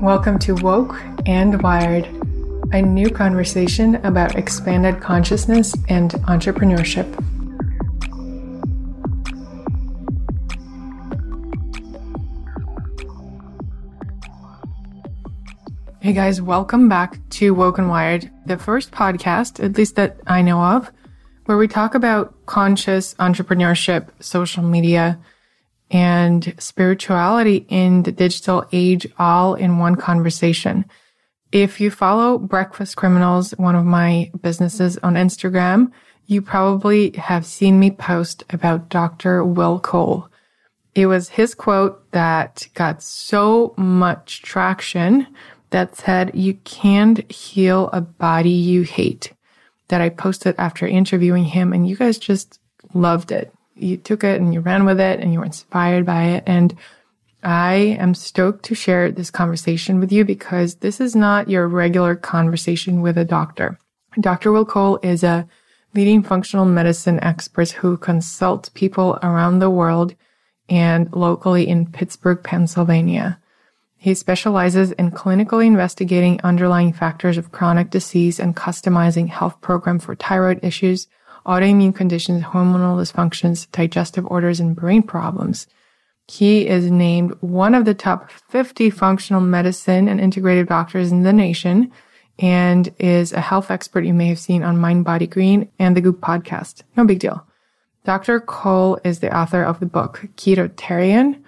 Welcome to Woke and Wired, a new conversation about expanded consciousness and entrepreneurship. Hey guys, welcome back to Woke and Wired, the first podcast, at least that I know of, where we talk about conscious entrepreneurship, social media, and spirituality in the digital age all in one conversation. If you follow Breakfast Criminals, one of my businesses on Instagram, you probably have seen me post about Dr. Will Cole. It was his quote that got so much traction that said, you can't heal a body you hate that I posted after interviewing him and you guys just loved it you took it and you ran with it and you were inspired by it. And I am stoked to share this conversation with you because this is not your regular conversation with a doctor. Dr. Will Cole is a leading functional medicine expert who consults people around the world and locally in Pittsburgh, Pennsylvania. He specializes in clinically investigating underlying factors of chronic disease and customizing health program for thyroid issues, autoimmune conditions, hormonal dysfunctions, digestive orders, and brain problems. He is named one of the top 50 functional medicine and integrative doctors in the nation and is a health expert you may have seen on Mind Body Green and the Goop podcast. No big deal. Dr. Cole is the author of the book Ketotarian,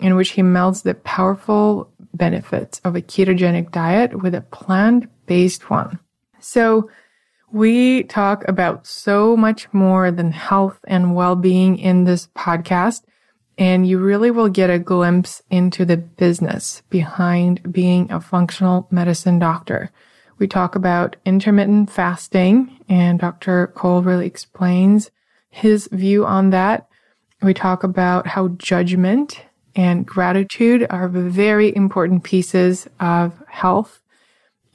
in which he melds the powerful benefits of a ketogenic diet with a plant based one. So we talk about so much more than health and well-being in this podcast. And you really will get a glimpse into the business behind being a functional medicine doctor. We talk about intermittent fasting and Dr. Cole really explains his view on that. We talk about how judgment and gratitude are very important pieces of health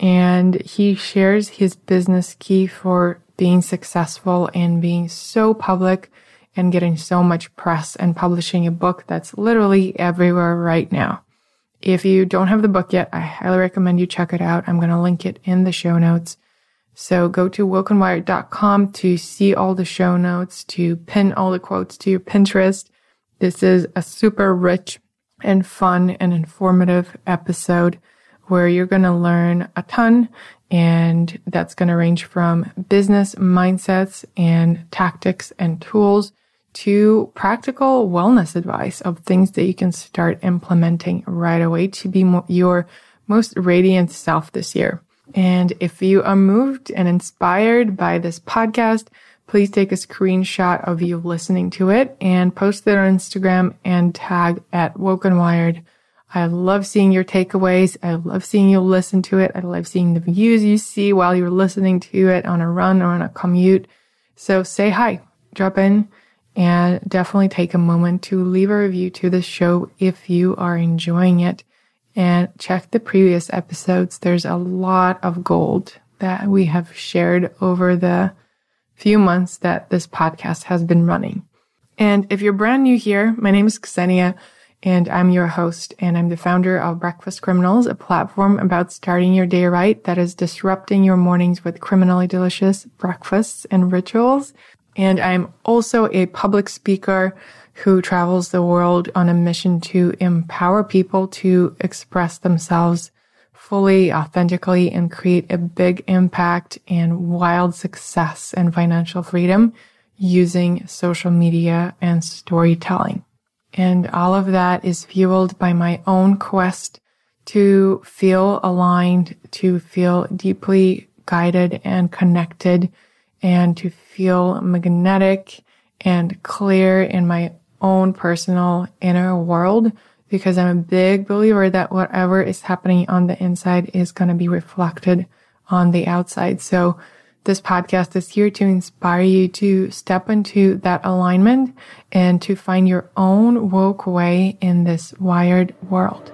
and he shares his business key for being successful and being so public and getting so much press and publishing a book that's literally everywhere right now. If you don't have the book yet, I highly recommend you check it out. I'm going to link it in the show notes. So go to wokeandwired.com to see all the show notes, to pin all the quotes to your Pinterest. This is a super rich and fun and informative episode where you're going to learn a ton and that's going to range from business mindsets and tactics and tools to practical wellness advice of things that you can start implementing right away to be more, your most radiant self this year. And if you are moved and inspired by this podcast, please take a screenshot of you listening to it and post it on Instagram and tag at Woke and Wired I love seeing your takeaways. I love seeing you listen to it. I love seeing the views you see while you're listening to it on a run or on a commute. So say hi, drop in, and definitely take a moment to leave a review to the show if you are enjoying it. And check the previous episodes. There's a lot of gold that we have shared over the few months that this podcast has been running. And if you're brand new here, my name is Ksenia and I'm your host, and I'm the founder of Breakfast Criminals, a platform about starting your day right that is disrupting your mornings with criminally delicious breakfasts and rituals. And I'm also a public speaker who travels the world on a mission to empower people to express themselves fully, authentically, and create a big impact and wild success and financial freedom using social media and storytelling. And all of that is fueled by my own quest to feel aligned, to feel deeply guided and connected, and to feel magnetic and clear in my own personal inner world. Because I'm a big believer that whatever is happening on the inside is going to be reflected on the outside. So this podcast is here to inspire you to step into that alignment and to find your own woke way in this wired world.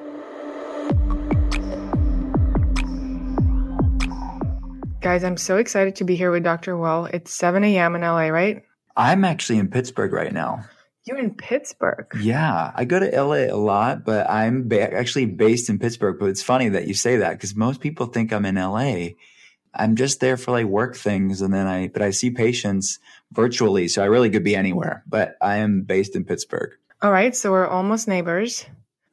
Guys, I'm so excited to be here with Dr. Will. It's 7 a.m. in LA, right? I'm actually in Pittsburgh right now. You're in Pittsburgh. Yeah, I go to LA a lot, but I'm ba- actually based in Pittsburgh. But it's funny that you say that because most people think I'm in LA. I'm just there for like work things, and then I but I see patients virtually, so I really could be anywhere. But I am based in Pittsburgh. All right, so we're almost neighbors.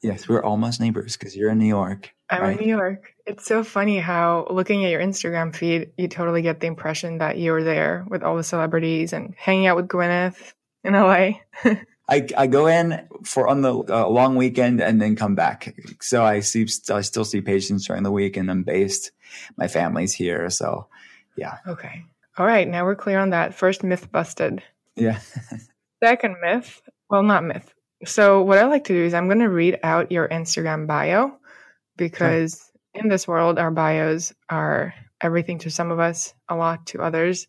Yes, we're almost neighbors because you're in New York. I'm right? in New York. It's so funny how looking at your Instagram feed, you totally get the impression that you're there with all the celebrities and hanging out with Gwyneth in LA. I, I go in for on the uh, long weekend and then come back. So I see, I still see patients during the week and I'm based. My family's here. So yeah. Okay. All right. Now we're clear on that. First myth busted. Yeah. Second myth. Well, not myth. So what I like to do is I'm going to read out your Instagram bio because in this world, our bios are everything to some of us, a lot to others.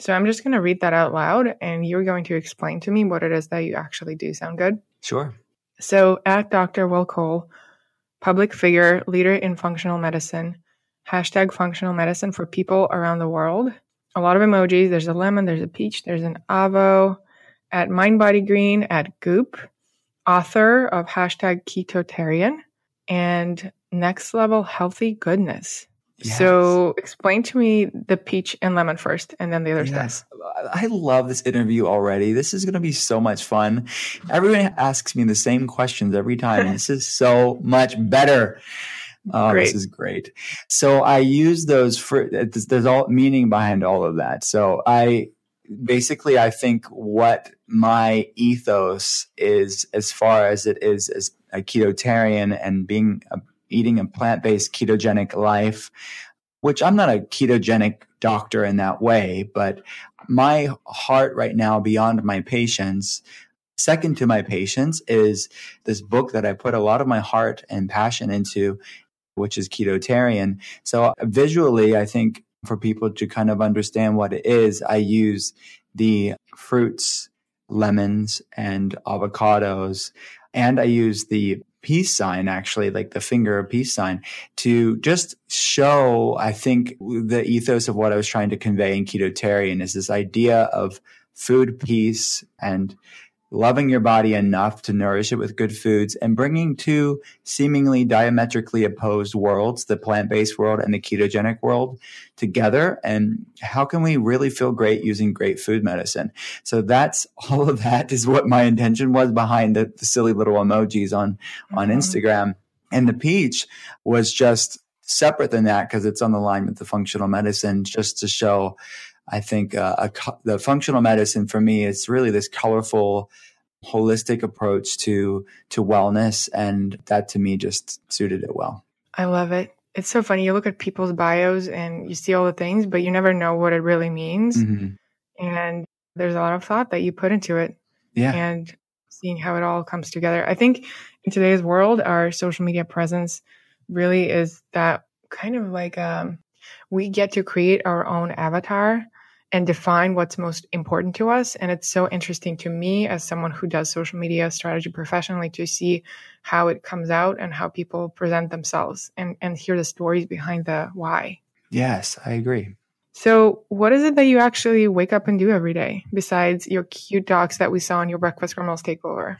So I'm just going to read that out loud and you're going to explain to me what it is that you actually do. Sound good? Sure. So at Dr. Will Cole, public figure, leader in functional medicine, hashtag functional medicine for people around the world. A lot of emojis. There's a lemon, there's a peach, there's an avo. At Mind Body Green, at Goop, author of hashtag Ketotarian and Next Level Healthy Goodness. Yes. So explain to me the peach and lemon first and then the other yes. stuff. I love this interview already. This is going to be so much fun. Everyone asks me the same questions every time. this is so much better. Oh, great. this is great. So I use those for, there's all meaning behind all of that. So I, basically, I think what my ethos is as far as it is as a ketotarian and being a eating a plant based ketogenic life, which I'm not a ketogenic doctor in that way, but my heart right now, beyond my patients, second to my patients, is this book that I put a lot of my heart and passion into, which is Ketotarian. So visually, I think for people to kind of understand what it is, I use the fruits, lemons, and avocados. And I use the peace sign, actually, like the finger of peace sign, to just show, I think, the ethos of what I was trying to convey in Ketotarian is this idea of food peace and loving your body enough to nourish it with good foods and bringing two seemingly diametrically opposed worlds, the plant-based world and the ketogenic world together. And how can we really feel great using great food medicine? So that's all of that is what my intention was behind the, the silly little emojis on, mm-hmm. on Instagram. And the peach was just separate than that because it's on the line with the functional medicine just to show I think uh, a, the functional medicine for me is really this colorful, holistic approach to to wellness, and that to me just suited it well. I love it. It's so funny. You look at people's bios and you see all the things, but you never know what it really means. Mm-hmm. And there's a lot of thought that you put into it. Yeah. And seeing how it all comes together. I think in today's world, our social media presence really is that kind of like um, we get to create our own avatar and define what's most important to us. And it's so interesting to me as someone who does social media strategy professionally to see how it comes out and how people present themselves and, and hear the stories behind the why. Yes, I agree. So, what is it that you actually wake up and do every day besides your cute dogs that we saw in your breakfast criminals takeover?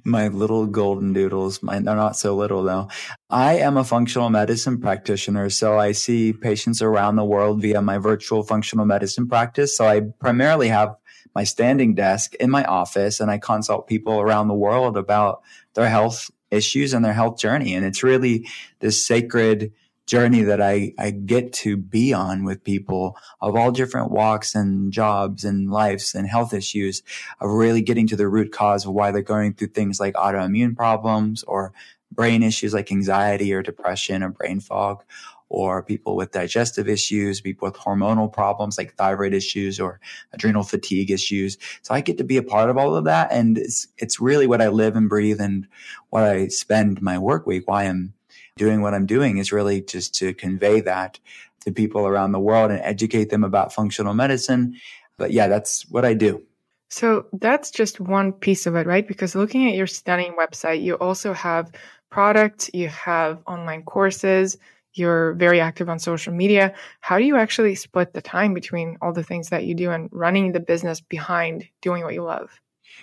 my little golden doodles. My, they're not so little though. I am a functional medicine practitioner, so I see patients around the world via my virtual functional medicine practice. So I primarily have my standing desk in my office and I consult people around the world about their health issues and their health journey. And it's really this sacred journey that I, I get to be on with people of all different walks and jobs and lives and health issues of really getting to the root cause of why they're going through things like autoimmune problems or brain issues like anxiety or depression or brain fog or people with digestive issues, people with hormonal problems like thyroid issues or adrenal fatigue issues. So I get to be a part of all of that. And it's, it's really what I live and breathe and what I spend my work week, why I'm doing what I'm doing is really just to convey that to people around the world and educate them about functional medicine. But yeah, that's what I do. So that's just one piece of it, right? Because looking at your stunning website, you also have products, you have online courses, You're very active on social media. How do you actually split the time between all the things that you do and running the business behind doing what you love?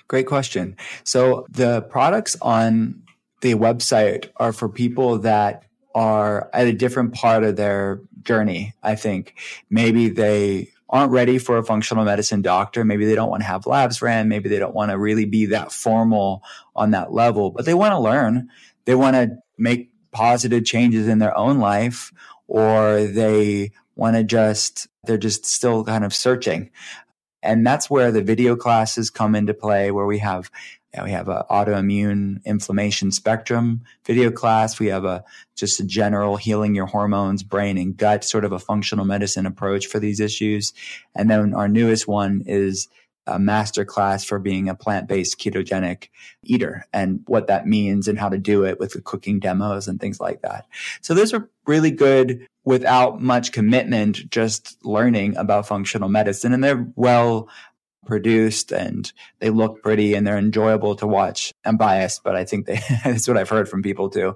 Great question. So the products on the website are for people that are at a different part of their journey. I think maybe they aren't ready for a functional medicine doctor. Maybe they don't want to have labs ran. Maybe they don't want to really be that formal on that level, but they want to learn. They want to make positive changes in their own life or they want to just, they're just still kind of searching. And that's where the video classes come into play, where we have we have an autoimmune inflammation spectrum video class. We have a just a general healing your hormones, brain and gut, sort of a functional medicine approach for these issues. And then our newest one is a master class for being a plant-based ketogenic eater and what that means and how to do it with the cooking demos and things like that. So those are really good without much commitment, just learning about functional medicine and they're well produced and they look pretty and they're enjoyable to watch. I'm biased, but I think they, that's what I've heard from people too.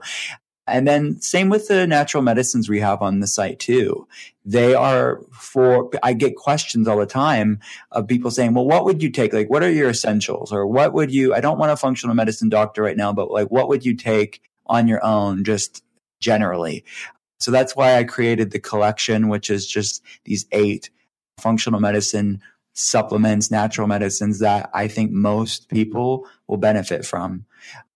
And then same with the natural medicines we have on the site too. They are for, I get questions all the time of people saying, well, what would you take? Like, what are your essentials? Or what would you, I don't want a functional medicine doctor right now, but like, what would you take on your own just generally? So that's why I created the collection, which is just these eight functional medicine supplements, natural medicines that I think most people will benefit from.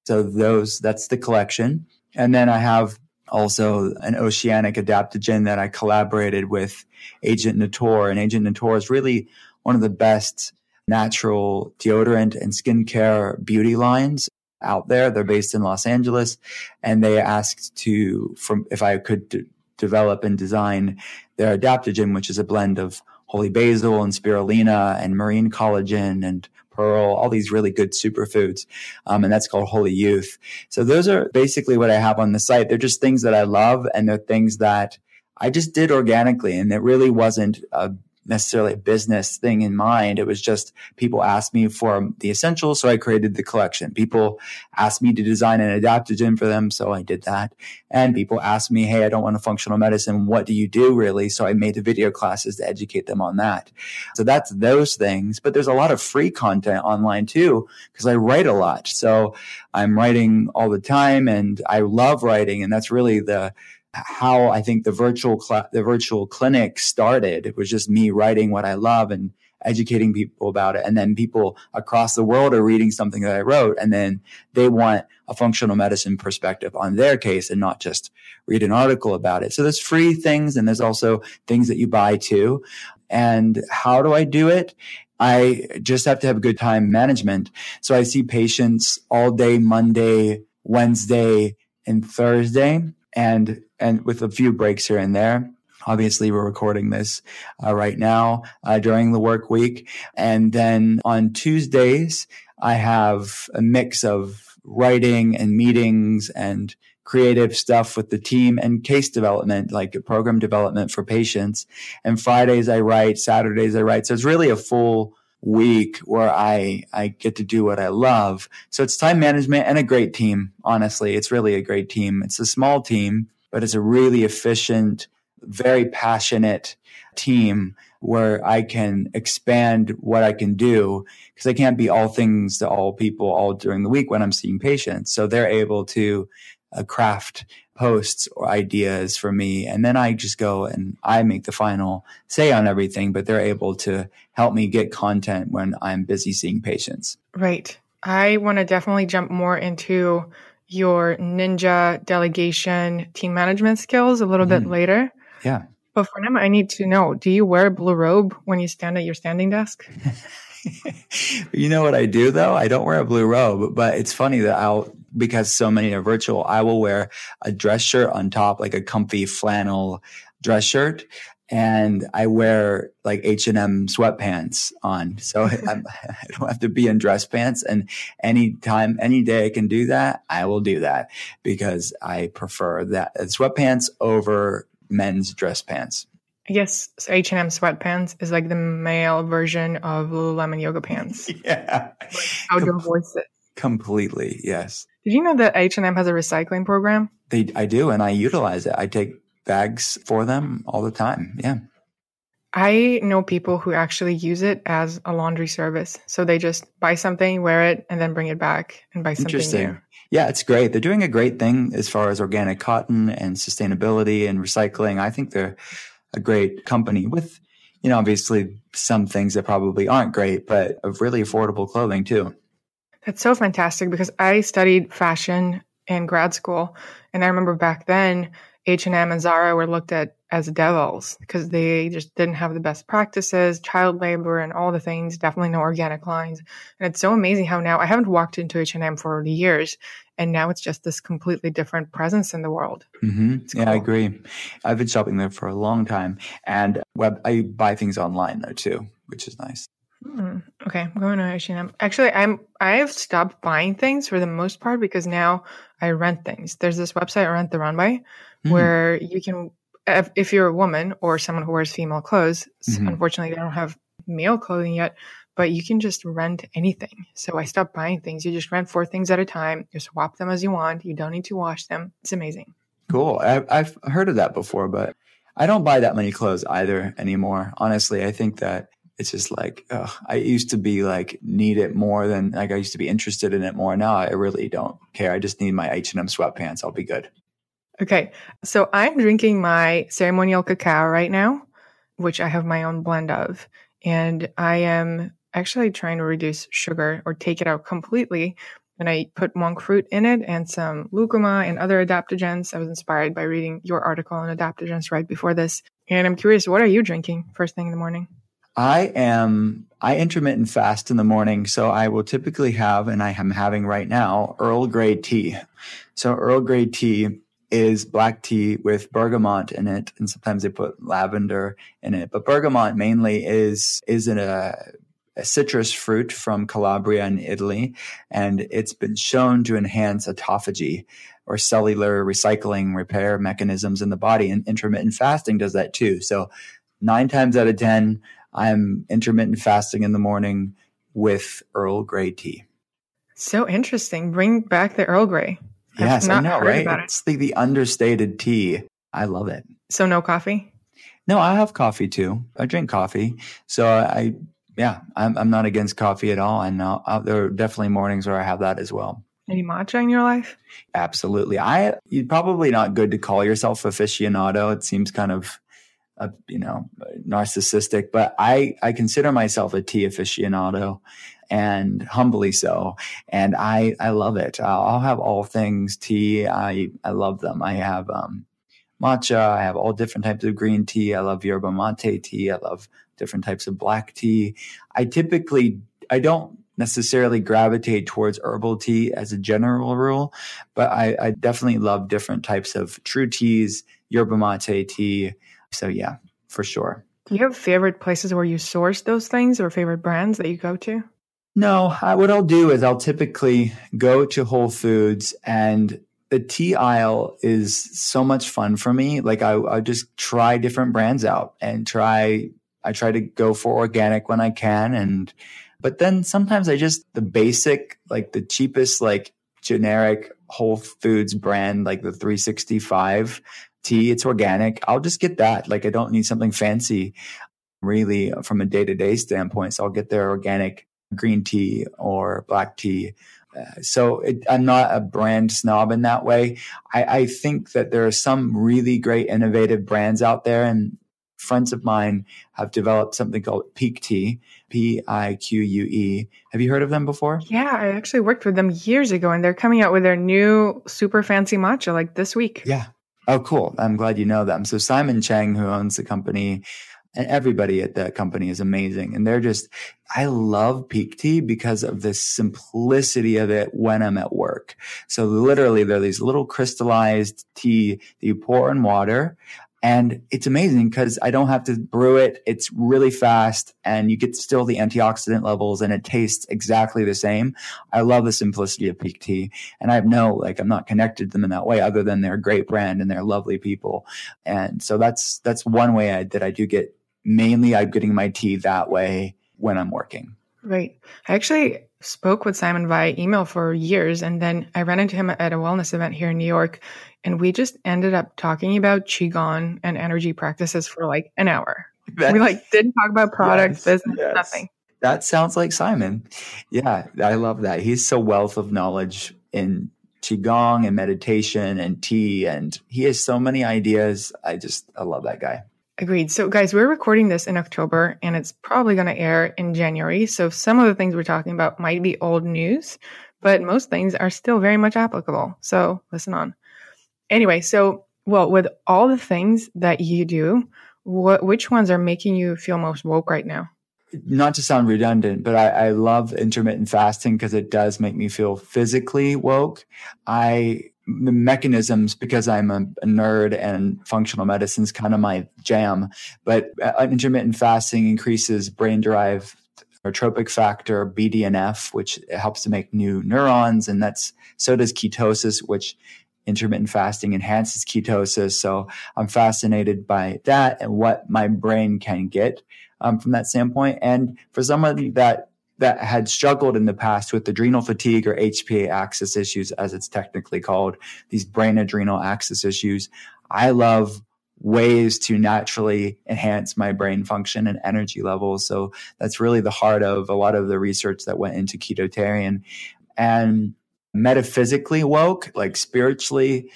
So those, that's the collection. And then I have also an oceanic adaptogen that I collaborated with Agent Nateur. And Agent Nateur is really one of the best natural deodorant and skincare beauty lines out there. They're based in Los Angeles and they asked to, from, if I could d- develop and design their adaptogen, which is a blend of holy basil and spirulina and marine collagen and pearl, all these really good superfoods. Um, and that's called Holy Youth. So those are basically what I have on the site. They're just things that I love and they're things that I just did organically. And it really wasn't a necessarily a business thing in mind. It was just people asked me for the essentials. So I created the collection. People asked me to design an adaptogen for them. So I did that. And people asked me, Hey, I don't want a functional medicine. What do you do really? So I made the video classes to educate them on that. So that's those things. But there's a lot of free content online too, because I write a lot. So I'm writing all the time and I love writing. And that's really the, how I think the virtual cl- the virtual clinic started. It was just me writing what I love and educating people about it. And then people across the world are reading something that I wrote and then they want a functional medicine perspective on their case and not just read an article about it. So there's free things and there's also things that you buy too. And how do I do it? I just have to have good time management. So I see patients all day, Monday, Wednesday, and Thursday and and with a few breaks here and there. Obviously, we're recording this uh, right now uh, during the work week, and then on Tuesdays I have a mix of writing and meetings and creative stuff with the team and case development, like program development for patients. And Fridays I write, Saturdays I write. So it's really a full week where I, I get to do what I love. So it's time management and a great team. Honestly, it's really a great team. It's a small team, but it's a really efficient, very passionate team where I can expand what I can do because I can't be all things to all people all during the week when I'm seeing patients. So they're able to uh, craft posts or ideas for me. And then I just go and I make the final say on everything, but they're able to help me get content when I'm busy seeing patients. Right. I want to definitely jump more into your ninja delegation team management skills a little mm. bit later. Yeah. But for now, I need to know do you wear a blue robe when you stand at your standing desk? you know what I do though? I don't wear a blue robe, but it's funny that I'll because so many are virtual, I will wear a dress shirt on top, like a comfy flannel dress shirt. And I wear like H and M sweatpants on, so I'm, I don't have to be in dress pants. And anytime, any day I can do that, I will do that because I prefer that uh, sweatpants over men's dress pants. I guess H and M sweatpants is like the male version of Lululemon yoga pants. yeah, like outdoor voices. Completely, yes. Did you know that H and M has a recycling program? They, I do, and I utilize it. I take bags for them all the time. Yeah. I know people who actually use it as a laundry service. So they just buy something, wear it, and then bring it back and buy something new. Yeah, it's great. They're doing a great thing as far as organic cotton and sustainability and recycling. I think they're a great company with, you know, obviously some things that probably aren't great, but of really affordable clothing too. That's so fantastic because I studied fashion in grad school. And I remember back then, H&M and Zara were looked at as devils because they just didn't have the best practices, child labor and all the things, definitely no organic lines. And it's so amazing how now I haven't walked into H&M for years and now it's just this completely different presence in the world. Mm-hmm. Yeah. I agree. I've been shopping there for a long time and web I buy things online there too, which is nice. Hmm. Okay, I'm going to H&M. Actually, I'm I've stopped buying things for the most part because now I rent things. There's this website, Rent the Runway, mm. where you can, if, if, you're a woman or someone who wears female clothes, mm-hmm. unfortunately, they don't have male clothing yet, but you can just rent anything. So I stopped buying things. You just rent four things at a time. You swap them as you want. You don't need to wash them. It's amazing. Cool. I, I've heard of that before, but I don't buy that many clothes either anymore. Honestly, I think that it's just like I used to be like need it more than like I used to be interested in it more. Now I really don't care. I just need my H and M sweatpants. I'll be good. Okay. So I'm drinking my ceremonial cacao right now, which I have my own blend of. And I am actually trying to reduce sugar or take it out completely. And I put monk fruit in it and some lucuma and other adaptogens. I was inspired by reading your article on adaptogens right before this. And I'm curious, what are you drinking first thing in the morning? I am I intermittent fast in the morning, so I will typically have, and I am having right now, Earl Grey tea. So Earl Grey tea is black tea with bergamot in it, and sometimes they put lavender in it. But bergamot mainly is is in a, a citrus fruit from Calabria in Italy, and it's been shown to enhance autophagy or cellular recycling repair mechanisms in the body. And intermittent fasting does that too. So nine times out of ten, I'm intermittent fasting in the morning with Earl Grey tea. So interesting. Bring back the Earl Grey. Yes, I know, right? It. It's the, the understated tea. I love it. So no coffee? No, I have coffee too. I drink coffee. So I, yeah, I'm, I'm not against coffee at all. And uh, there are definitely mornings where I have that as well. Any matcha in your life? Absolutely. I, you're probably not good to call yourself aficionado. It seems kind of, uh, you know, narcissistic, but I, I consider myself a tea aficionado and humbly so. And I, I love it. I'll have all things tea. I, I love them. I have, um, matcha. I have all different types of green tea. I love yerba mate tea. I love different types of black tea. I typically, I don't necessarily gravitate towards herbal tea as a general rule, but I, I definitely love different types of true teas, yerba mate tea. So yeah, for sure. Do you have favorite places where you source those things or favorite brands that you go to? No, I, what I'll do is I'll typically go to Whole Foods and the tea aisle is so much fun for me. Like I, I just try different brands out and try, I try to go for organic when I can. And, but then sometimes I just, the basic, like the cheapest, like generic Whole Foods brand, like the 365 tea, it's organic. I'll just get that. Like I don't need something fancy really from a day to day standpoint. So I'll get their organic green tea or black tea. Uh, so it, I'm not a brand snob in that way. I, I, think that there are some really great innovative brands out there, and friends of mine have developed something called Pique Tea, P I Q U E. Have you heard of them before? Yeah, I actually worked with them years ago, and they're coming out with their new super fancy matcha like this week. Yeah. Oh, cool. I'm glad you know them. So Simon Cheng, who owns the company, and everybody at that company is amazing. And they're just, I love Pique Tea because of the simplicity of it when I'm at work. So literally there are these little crystallized tea that you pour in water. And it's amazing because I don't have to brew it. It's really fast and you get still the antioxidant levels and it tastes exactly the same. I love the simplicity of Pique Tea. And I have no, like, I'm not connected to them in that way other than they're a great brand and they're lovely people. And so that's, that's one way I, that I do get mainly I'm getting my tea that way when I'm working. Right. I actually spoke with Simon via email for years, and then I ran into him at a wellness event here in New York, and we just ended up talking about qigong and energy practices for like an hour. That's, we like didn't talk about products, yes, business, yes. nothing. That sounds like Simon. Yeah, I love that. He's so wealth of knowledge in qigong and meditation and tea, and he has so many ideas. I just I love that guy. Agreed. So, guys, we're recording this in October and it's probably going to air in January. So, some of the things we're talking about might be old news, but most things are still very much applicable. So, listen on. Anyway, so, well, with all the things that you do, what, which ones are making you feel most woke right now? Not to sound redundant, but I, I love intermittent fasting because it does make me feel physically woke. I the mechanisms because I'm a, a, nerd and functional medicine is kind of my jam. But uh, intermittent fasting increases brain derived neurotrophic factor BDNF, which helps to make new neurons, and that's so does ketosis, which intermittent fasting enhances ketosis. So I'm fascinated by that and what my brain can get um, from that standpoint. And for somebody that that had struggled in the past with adrenal fatigue or HPA axis issues, as it's technically called, these brain adrenal axis issues. I love ways to naturally enhance my brain function and energy levels. So that's really the heart of a lot of the research that went into ketotarian and metaphysically woke, like spiritually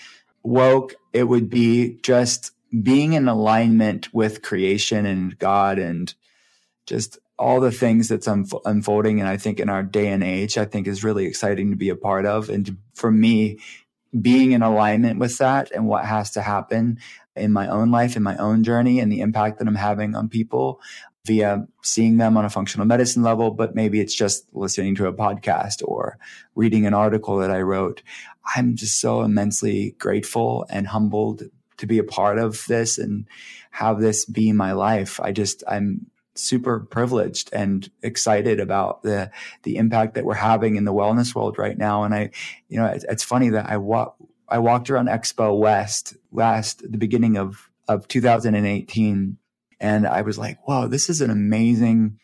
woke. It would be just being in alignment with creation and God and just all the things that's unfolding and i think in our day and age i think is really exciting to be a part of and for me being in alignment with that and what has to happen in my own life in my own journey and the impact that i'm having on people via seeing them on a functional medicine level but maybe it's just listening to a podcast or reading an article that i wrote i'm just so immensely grateful and humbled to be a part of this and have this be my life i just i'm super privileged and excited about the the impact that we're having in the wellness world right now. And I, you know, it's, it's funny that I walk I walked around Expo West last the beginning of of 2018, and I was like, "Whoa, this is an amazing."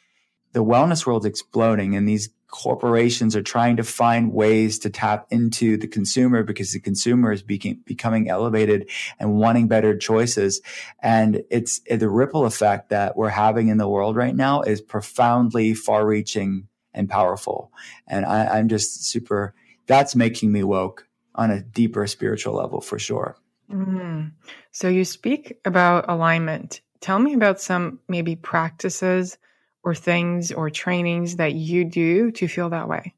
The wellness world's exploding, and these corporations are trying to find ways to tap into the consumer because the consumer is becoming elevated and wanting better choices. And it's the ripple effect that we're having in the world right now is profoundly far reaching and powerful. And I, I'm just super, that's making me woke on a deeper spiritual level for sure. Mm. So you speak about alignment. Tell me about some maybe practices or things or trainings that you do to feel that way?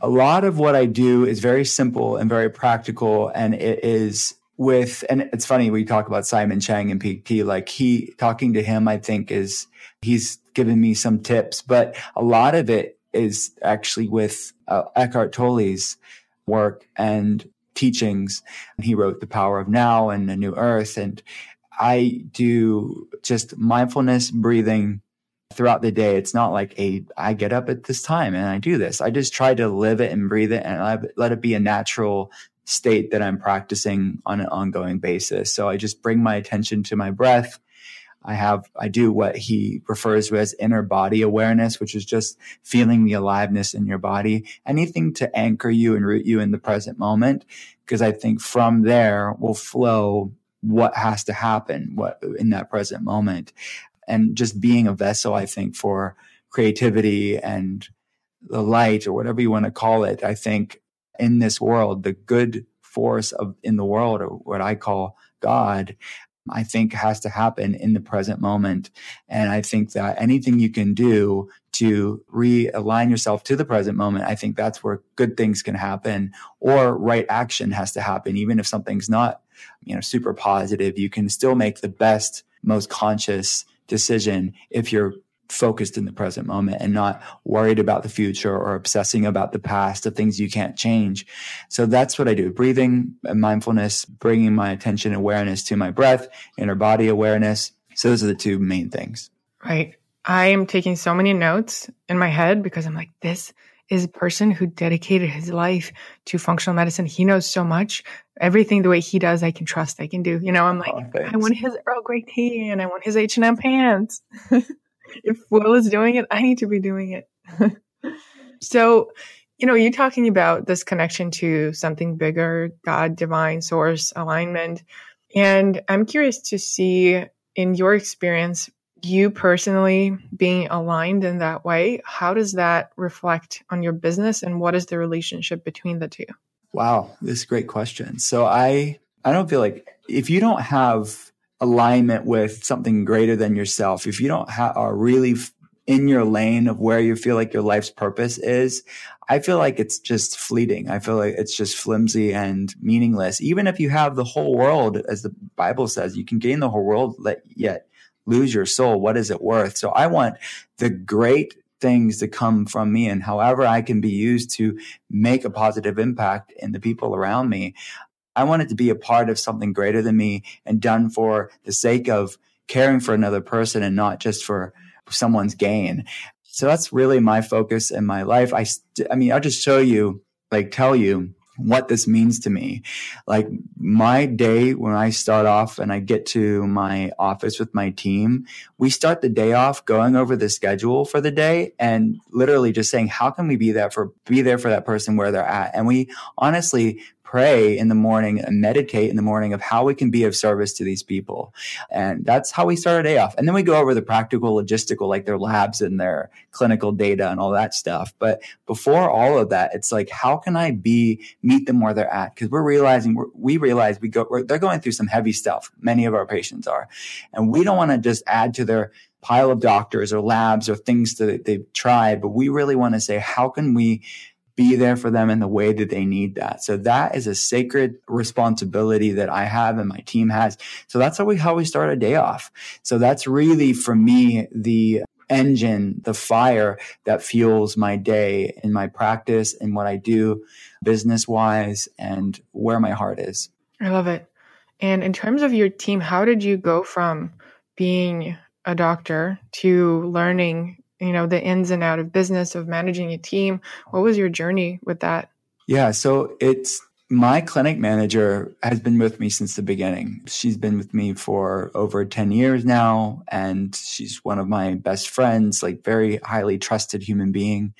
A lot of what I do is very simple and very practical. And it is with, and it's funny, we talk about Simon Cheng and PT, like he, talking to him, I think is, he's given me some tips, but a lot of it is actually with uh, Eckhart Tolle's work and teachings. He wrote The Power of Now and A New Earth. And I do just mindfulness, breathing, throughout the day. It's not like a I get up at this time and I do this. I just try to live it and breathe it and I let it be a natural state that I'm practicing on an ongoing basis. So I just bring my attention to my breath. I have, I do what he refers to as inner body awareness, which is just feeling the aliveness in your body, anything to anchor you and root you in the present moment. Because I think from there will flow what has to happen what in that present moment and just being a vessel, I think, for creativity and the light or whatever you want to call it. I think in this world, the good force of in the world, or what I call God, I think has to happen in the present moment. And I think that anything you can do to realign yourself to the present moment, I think that's where good things can happen or right action has to happen. Even if something's not, you know, super positive, you can still make the best, most conscious decision if you're focused in the present moment and not worried about the future or obsessing about the past of things you can't change. So that's what I do. Breathing and mindfulness, bringing my attention awareness to my breath, inner body awareness. So those are the two main things. Right. I am taking so many notes in my head because I'm like, this is a person who dedicated his life to functional medicine. He knows so much. Everything the way he does, I can trust. I can do. You know, I'm like, oh, I want his Earl Grey tea and I want his H and M pants. if Will is doing it, I need to be doing it. So, you know, you're talking about this connection to something bigger, God, divine source, alignment. And I'm curious to see in your experience, you personally being aligned in that way, how does that reflect on your business and what is the relationship between the two? Wow, this is a great question. So I I don't feel like if you don't have alignment with something greater than yourself, if you don't have are really in your lane of where you feel like your life's purpose is, I feel like it's just fleeting. I feel like it's just flimsy and meaningless. Even if you have the whole world, as the Bible says, you can gain the whole world, yet lose your soul. What is it worth? So I want the great things to come from me and however I can be used to make a positive impact in the people around me. I want it to be a part of something greater than me and done for the sake of caring for another person and not just for someone's gain. So that's really my focus in my life. I, st- I mean, I'll just show you, like, tell you what this means to me. Like my day when I start off and I get to my office with my team, we start the day off going over the schedule for the day and literally just saying, how can we be there for, be there for that person where they're at? And we honestly pray in the morning and meditate in the morning of how we can be of service to these people. And that's how we start our day off. And then we go over the practical logistical, like their labs and their clinical data and all that stuff. But before all of that, it's like, how can I be, meet them where they're at? Cause we're realizing, we're, we realize we go, they're going through some heavy stuff. Many of our patients are. And we don't want to just add to their pile of doctors or labs or things that they've tried, but we really want to say, how can we be there for them in the way that they need that. So that is a sacred responsibility that I have and my team has. So that's how we, how we start a day off. So that's really for me, the engine, the fire that fuels my day in my practice and what I do business wise and where my heart is. I love it. And in terms of your team, how did you go from being a doctor to learning you know the ins and out of business of managing a team. What was your journey with that? Yeah so it's my clinic manager has been with me since the beginning. She's been with me for over 10 years now and she's one of my best friends like very highly trusted human being.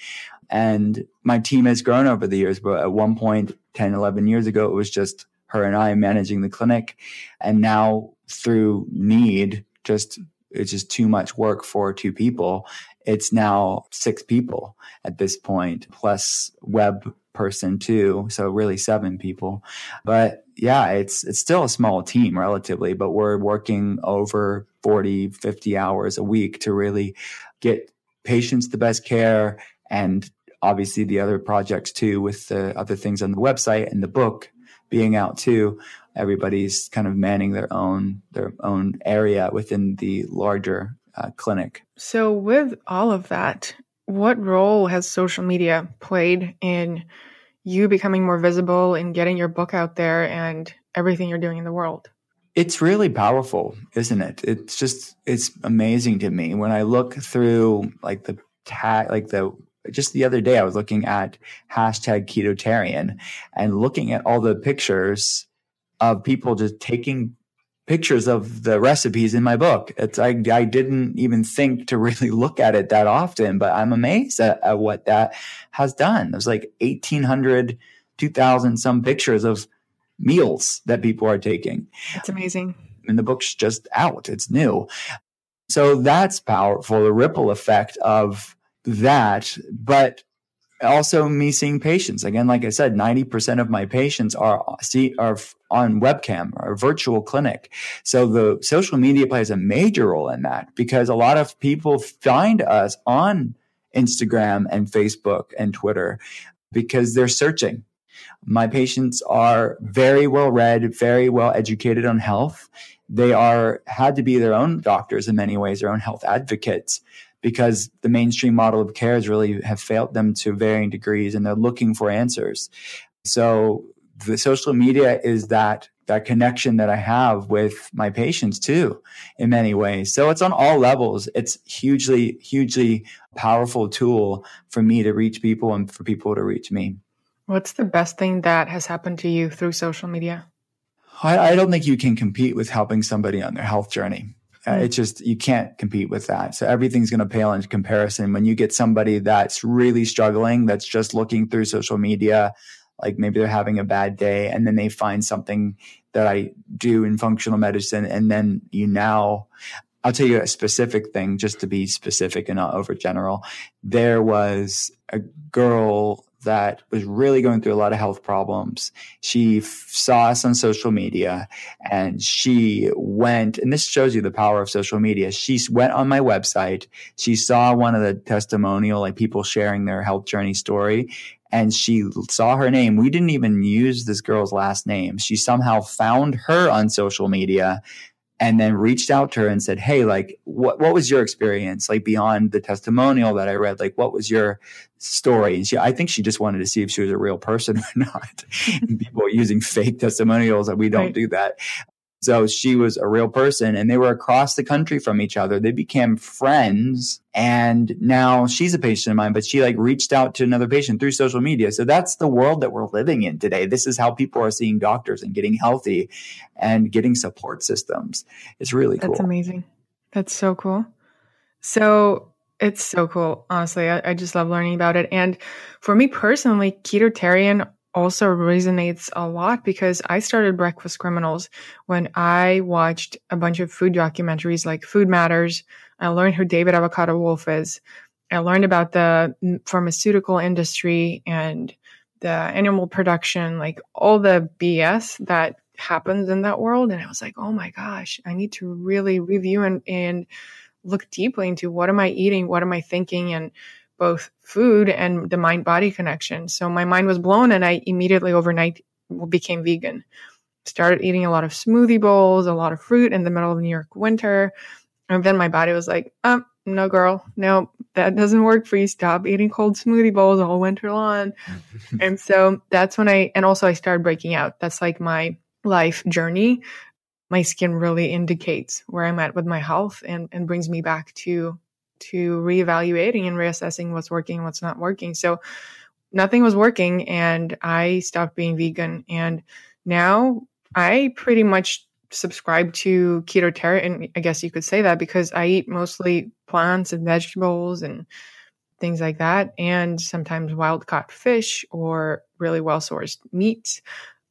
And my team has grown over the years but at one point 10 11 years ago it was just her and i managing the clinic. And now through need just it's just too much work for two people it's now six people at this point, plus web person too. So really seven people. But yeah, it's it's still a small team relatively, but we're working over 40, 50 hours a week to really get patients the best care and obviously the other projects too with the other things on the website and the book being out too everybody's kind of manning their own their own area within the larger uh, clinic. So, with all of that, what role has social media played in you becoming more visible and getting your book out there and everything you're doing in the world? It's really powerful, isn't it? It's just it's amazing to me when I look through like the tag, like the just the other day I was looking at hashtag ketotarian and looking at all the pictures of people just taking pictures of the recipes in my book. It's I, I didn't even think to really look at it that often, but I'm amazed at, at what that has done. There's like 1800, 2000 some pictures of meals that people are taking. It's amazing. And the book's just out. It's new. So that's powerful. The ripple effect of that. But also me seeing patients. Again like i said 90% of my patients are see are on webcam or virtual clinic. So the social media plays a major role in that because a lot of people find us on instagram and facebook and twitter because they're searching. My patients are very well read very well educated on health. They are had to be their own doctors in many ways their own health advocates because the mainstream model of care has really have failed them to varying degrees and they're looking for answers. So the social media is that that connection that I have with my patients too in many ways. So it's on all levels. It's hugely, hugely powerful tool for me to reach people and for people to reach me. What's the best thing that has happened to you through social media? I, I don't think you can compete with helping somebody on their health journey Uh, mm. it's just, you can't compete with that. So everything's going to pale in comparison. When you get somebody that's really struggling, that's just looking through social media, like maybe they're having a bad day and then they find something that I do in functional medicine. And then you now, I'll tell you a specific thing just to be specific and not over general. There was a girl that was really going through a lot of health problems. She f- saw us on social media and she went, and this shows you the power of social media. She went on my website. She saw one of the testimonial, like people sharing their health journey story. And she saw her name. We didn't even use this girl's last name. She somehow found her on social media and then reached out to her and said, Hey, like, what, what was your experience? Like beyond the testimonial that I read, like, what was your story? And she, I think she just wanted to see if she was a real person or not. people using fake testimonials that we don't right. do that. So she was a real person and they were across the country from each other. They became friends and now she's a patient of mine, but she like reached out to another patient through social media. So that's the world that we're living in today. This is how people are seeing doctors and getting healthy and getting support systems. It's really cool. That's amazing. That's so cool. So it's so cool. Honestly, I, I, just love learning about it. And for me personally, Ketotarian also resonates a lot because I started Breakfast Criminals when I watched a bunch of food documentaries like Food Matters. I learned who David Avocado Wolfe is. I learned about the pharmaceutical industry and the animal production, like all the BS that happens in that world. And I was like, oh my gosh, I need to really review and, and look deeply into what am I eating? What am I thinking? And both food and the mind body connection. So my mind was blown and I immediately overnight became vegan. Started eating a lot of smoothie bowls, a lot of fruit in the middle of New York winter. And then my body was like, um, no, girl, no, that doesn't work for you. Stop eating cold smoothie bowls all winter long. and so that's when I, and also I started breaking out. That's like my life journey. My skin really indicates where I'm at with my health and, and brings me back to to reevaluating and reassessing what's working and what's not working. So nothing was working and I stopped being vegan. And now I pretty much subscribe to ketotarian and I guess you could say that because I eat mostly plants and vegetables and things like that, and sometimes wild caught fish or really well sourced meat.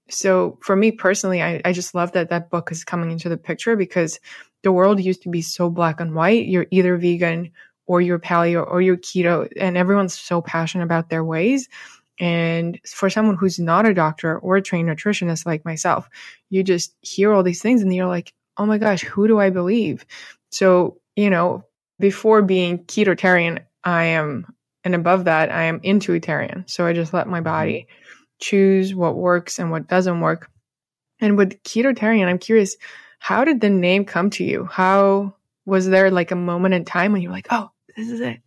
So for me personally, I, I just love that that book is coming into the picture because the world used to be so black and white. You're either vegan or you're paleo or you're keto, and everyone's so passionate about their ways. And for someone who's not a doctor or a trained nutritionist like myself, you just hear all these things and you're like, oh my gosh, who do I believe? So, you know, before being ketotarian, I am, and above that, I am intuitarian. So I just let my body mm-hmm. choose what works and what doesn't work. And with ketotarian, I'm curious, how did the name come to you? How was there like a moment in time when you were like, oh, this is it?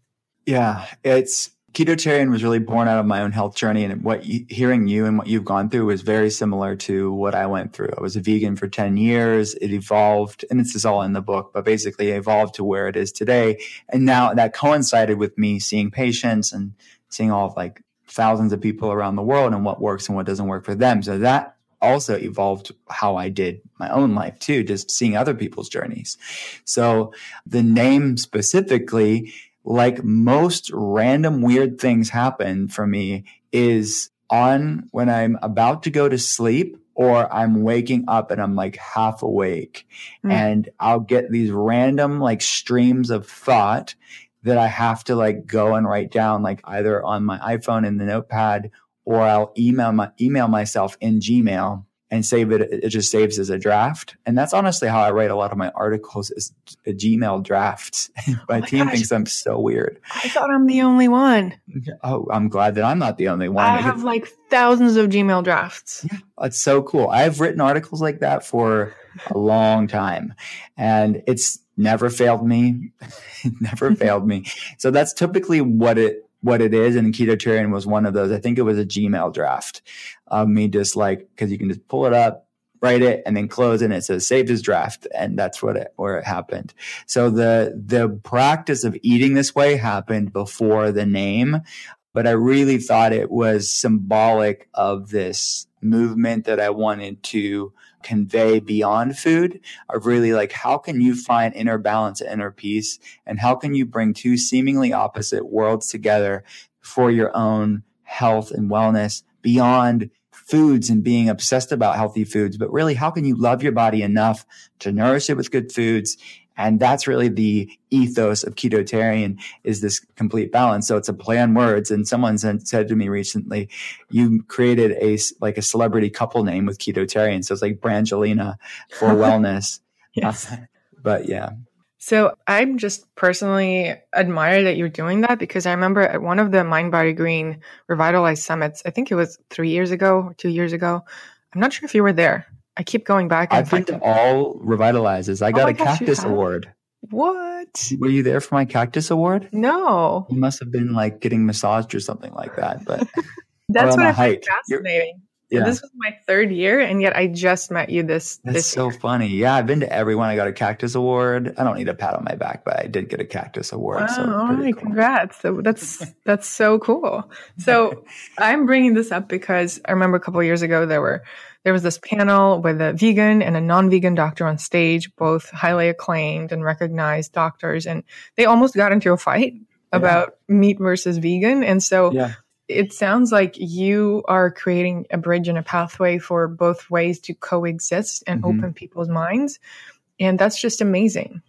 Yeah, it's ketotarian was really born out of my own health journey and what hearing you and what you've gone through was very similar to what I went through. I was a vegan for 10 years. It evolved and this is all in the book, but basically evolved to where it is today. And now that coincided with me seeing patients and seeing all of like thousands of people around the world and what works and what doesn't work for them. So that also evolved how I did my own life too, just seeing other people's journeys. So the name specifically, like most random weird things happen for me is on when I'm about to go to sleep or I'm waking up and I'm like half awake mm. and I'll get these random like streams of thought that I have to like go and write down like either on my iPhone in the notepad or I'll email my email myself in Gmail and save it. It just saves as a draft. And that's honestly how I write a lot of my articles is a Gmail drafts. Oh my, oh my team gosh. thinks I'm so weird. I thought I'm the only one. Oh, I'm glad that I'm not the only one. I have like thousands of Gmail drafts. Yeah, it's so cool. I've written articles like that for a long time and it's never failed me. never failed me. So that's typically what it what it is. And Ketotarian was one of those. I think it was a Gmail draft of me just like, cause you can just pull it up, write it and then close it and it says saved as draft. And that's what it, where it happened. So the, the practice of eating this way happened before the name. but I really thought it was symbolic of this movement that I wanted to convey beyond food of really like how can you find inner balance inner peace? And how can you bring two seemingly opposite worlds together for your own health and wellness beyond foods and being obsessed about healthy foods, but really how can you love your body enough to nourish it with good foods and that's really the ethos of ketotarian is this complete balance. So it's a play on words. And someone said, said to me recently, you created a, like a celebrity couple name with ketotarian. So it's like Brangelina for wellness. yes. Uh, but yeah. So I'm just personally admire that you're doing that because I remember at one of the Mind Body Green Revitalized Summits, I think it was three years ago or two years ago. I'm not sure if you were there. I keep going back. I've been to all revitalizes. I oh got a gosh, cactus award. What? Were you there for my cactus award? No. You must have been like getting massaged or something like that. But that's what I find fascinating. Yeah. This was my third year, and yet I just met you this. That's this so year. funny. Yeah, I've been to everyone. I got a cactus award. I don't need a pat on my back, but I did get a cactus award. Wow, so all right, cool. congrats! So that's that's so cool. So I'm bringing this up because I remember a couple years ago there were there was this panel with a vegan and a non-vegan doctor on stage, both highly acclaimed and recognized doctors, and they almost got into a fight about yeah. meat versus vegan, and so. Yeah it sounds like you are creating a bridge and a pathway for both ways to coexist and mm-hmm. open people's minds. And that's just amazing.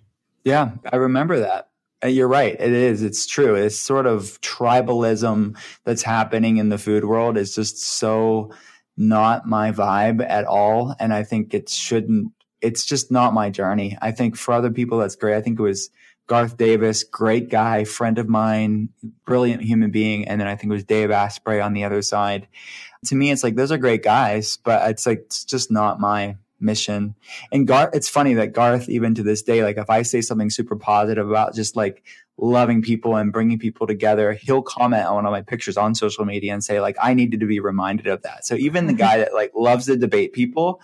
Yeah, I remember that. Uh, you're right. It is. It's true. It's sort of tribalism that's happening in the food world is just so not my vibe at all. And I think it shouldn't, it's just not my journey. I think for other people, that's great. I think it was Garth Davis, great guy, friend of mine, brilliant human being. And then I think it was Dave Asprey on the other side. To me, it's like, those are great guys, but it's like, it's just not my mission. And Garth, it's funny that Garth, even to this day, like if I say something super positive about just like loving people and bringing people together, he'll comment on one of my pictures on social media and say like, I needed to be reminded of that. So even the guy that like loves to debate people,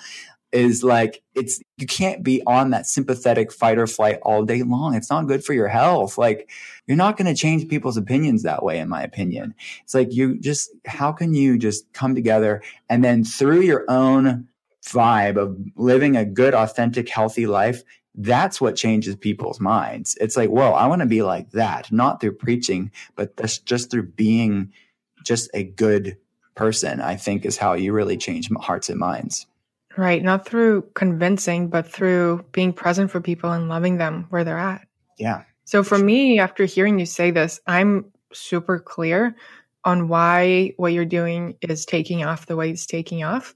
is like it's you can't be on that sympathetic fight or flight all day long. It's not good for your health. Like you're not going to change people's opinions that way in my opinion. It's like you just how can you just come together and then through your own vibe of living a good authentic healthy life that's what changes people's minds. It's like, whoa, I want to be like that, not through preaching, but just, just through being just a good person, I think is how you really change hearts and minds. Right. Not through convincing, but through being present for people and loving them where they're at. Yeah. So for me, after hearing you say this, I'm super clear on why what you're doing is taking off the way it's taking off.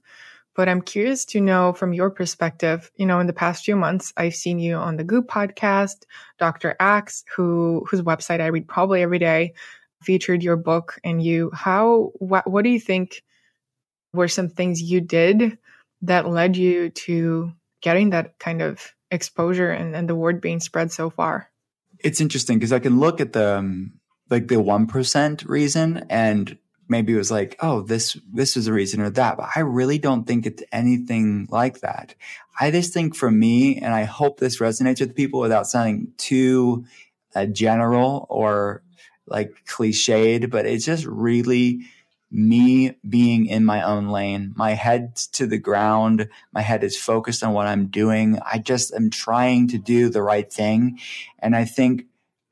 But I'm curious to know from your perspective, you know, in the past few months, I've seen you on the Goop podcast, Dr. Axe, who whose website I read probably every day, featured your book and you. How what what do you think were some things you did that led you to getting that kind of exposure and, and the word being spread so far? It's interesting because I can look at the um, like the one percent reason and maybe it was like, oh, this this is a reason or that, but I really don't think it's anything like that. I just think for me, and I hope this resonates with people without sounding too uh, general or like cliched, but it's just really me being in my own lane. My head's to the ground. My head is focused on what I'm doing. I just am trying to do the right thing. And I think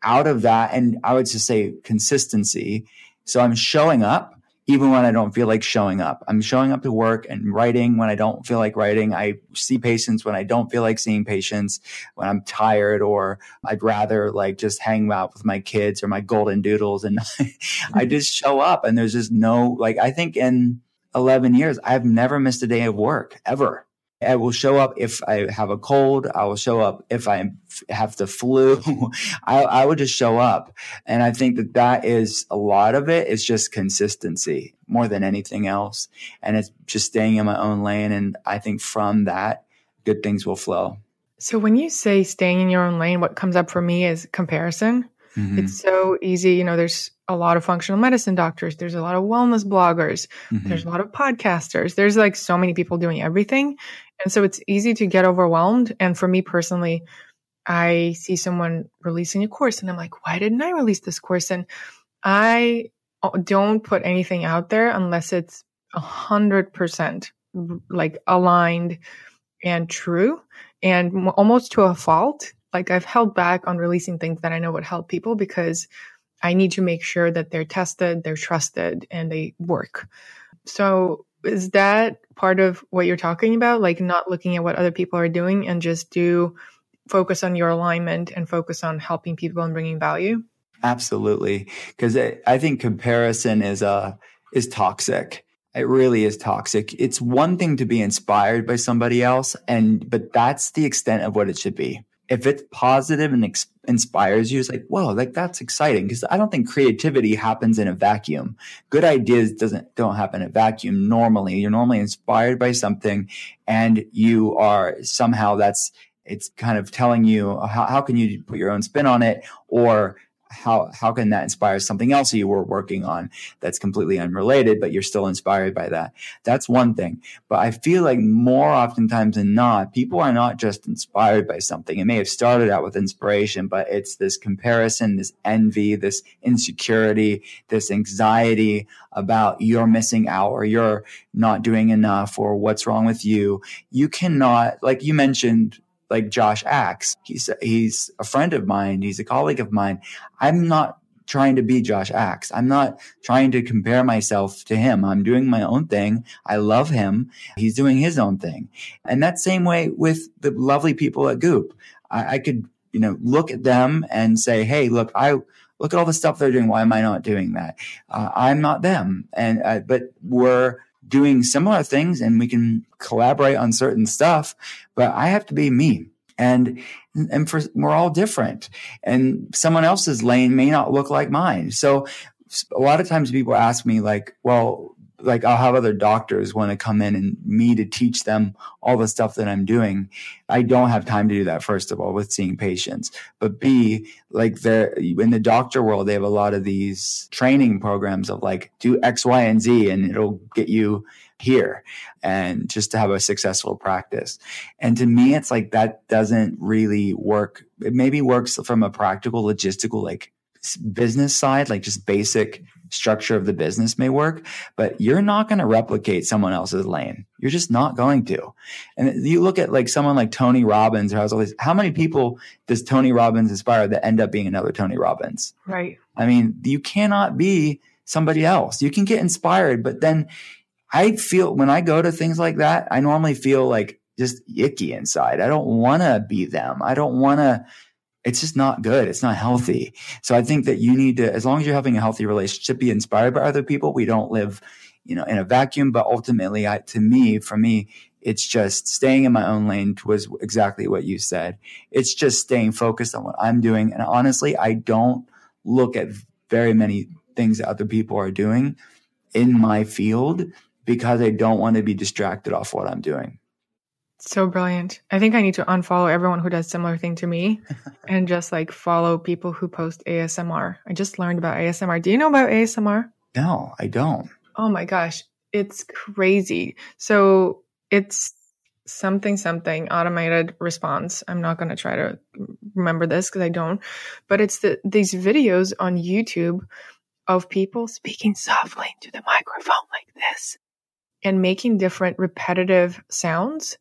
out of that, and I would just say consistency. So I'm showing up even when I don't feel like showing up. I'm showing up to work and writing when I don't feel like writing. I see patients when I don't feel like seeing patients, when I'm tired, or I'd rather like just hang out with my kids or my golden doodles. And I just show up and there's just no, like, I think in 11 years, I've never missed a day of work ever. I will show up if I have a cold. I will show up if I have the flu. I, I would just show up. And I think that that is a lot of it is just consistency more than anything else. And it's just staying in my own lane. And I think from that, good things will flow. So when you say staying in your own lane, what comes up for me is comparison. Mm-hmm. It's so easy. You know, there's a lot of functional medicine doctors. There's a lot of wellness bloggers. Mm-hmm. There's a lot of podcasters. There's like so many people doing everything. And so it's easy to get overwhelmed. And for me personally, I see someone releasing a course and I'm like, why didn't I release this course? And I uh, don't put anything out there unless it's a hundred percent like aligned and true and almost to a fault. Like I've held back on releasing things that I know would help people because I need to make sure that they're tested, they're trusted, and they work. So is that part of what you're talking about? Like not looking at what other people are doing and just do focus on your alignment and focus on helping people and bringing value? Absolutely. Cause I think comparison is, uh, is toxic. It really is toxic. It's one thing to be inspired by somebody else and, but that's the extent of what it should be. If it's positive and ex- inspires you, it's like, whoa, like that's exciting. Cause I don't think creativity happens in a vacuum. Good ideas doesn't, don't happen in a vacuum normally. You're normally inspired by something and you are somehow that's, it's kind of telling you how, how can you put your own spin on it or how how can that inspire something else you were working on that's completely unrelated but you're still inspired by that? That's one thing. But i feel like more oftentimes than not people are not just inspired by something. It may have started out with inspiration but it's this comparison this envy this insecurity this anxiety about you're missing out or you're not doing enough or what's wrong with you. You cannot like you mentioned like Josh Axe. He's he's a friend of mine. He's a colleague of mine. I'm not trying to be Josh Axe. I'm not trying to compare myself to him. I'm doing my own thing. I love him. He's doing his own thing. And that same way with the lovely people at Goop. I, I could, you know, look at them and say, Hey, look, I, look at all the stuff they're doing. Why am I not doing that? Uh, I'm not them. And, uh, but we're, doing similar things and we can collaborate on certain stuff, but I have to be me. And, and for, we're all different and someone else's lane may not look like mine. So a lot of times people ask me like, well, like I'll have other doctors want to come in and me to teach them all the stuff that I'm doing. I don't have time to do that, first of all, with seeing patients. But B, like they're in the doctor world, they have a lot of these training programs of like do X, Y, and Z and it'll get you here and just to have a successful practice. And to me, it's like that doesn't really work. It maybe works from a practical, logistical, like business side, like just basic structure of the business may work, but you're not going to replicate someone else's lane. You're just not going to. And you look at like someone like Tony Robbins or has all these, how many people does Tony Robbins inspire that end up being another Tony Robbins? Right. I mean, you cannot be somebody else. You can get inspired, but then I feel when I go to things like that, I normally feel like just icky inside. I don't want to be them. I don't want to it's just not good. It's not healthy. So I think that you need to, as long as you're having a healthy relationship, be inspired by other people. We don't live, you know, in a vacuum, but ultimately, I, to me, for me, it's just staying in my own lane was exactly what you said. It's just staying focused on what I'm doing. And honestly, I don't look at very many things that other people are doing in my field because I don't want to be distracted off what I'm doing. So brilliant. I think I need to unfollow everyone who does similar thing to me and just like follow people who post ASMR. I just learned about ASMR. Do you know about ASMR? No, I don't. Oh my gosh. It's crazy. So it's something something automated response. I'm not going to try to remember this cuz I don't, but it's the these videos on YouTube of people speaking softly into the microphone like this and making different repetitive sounds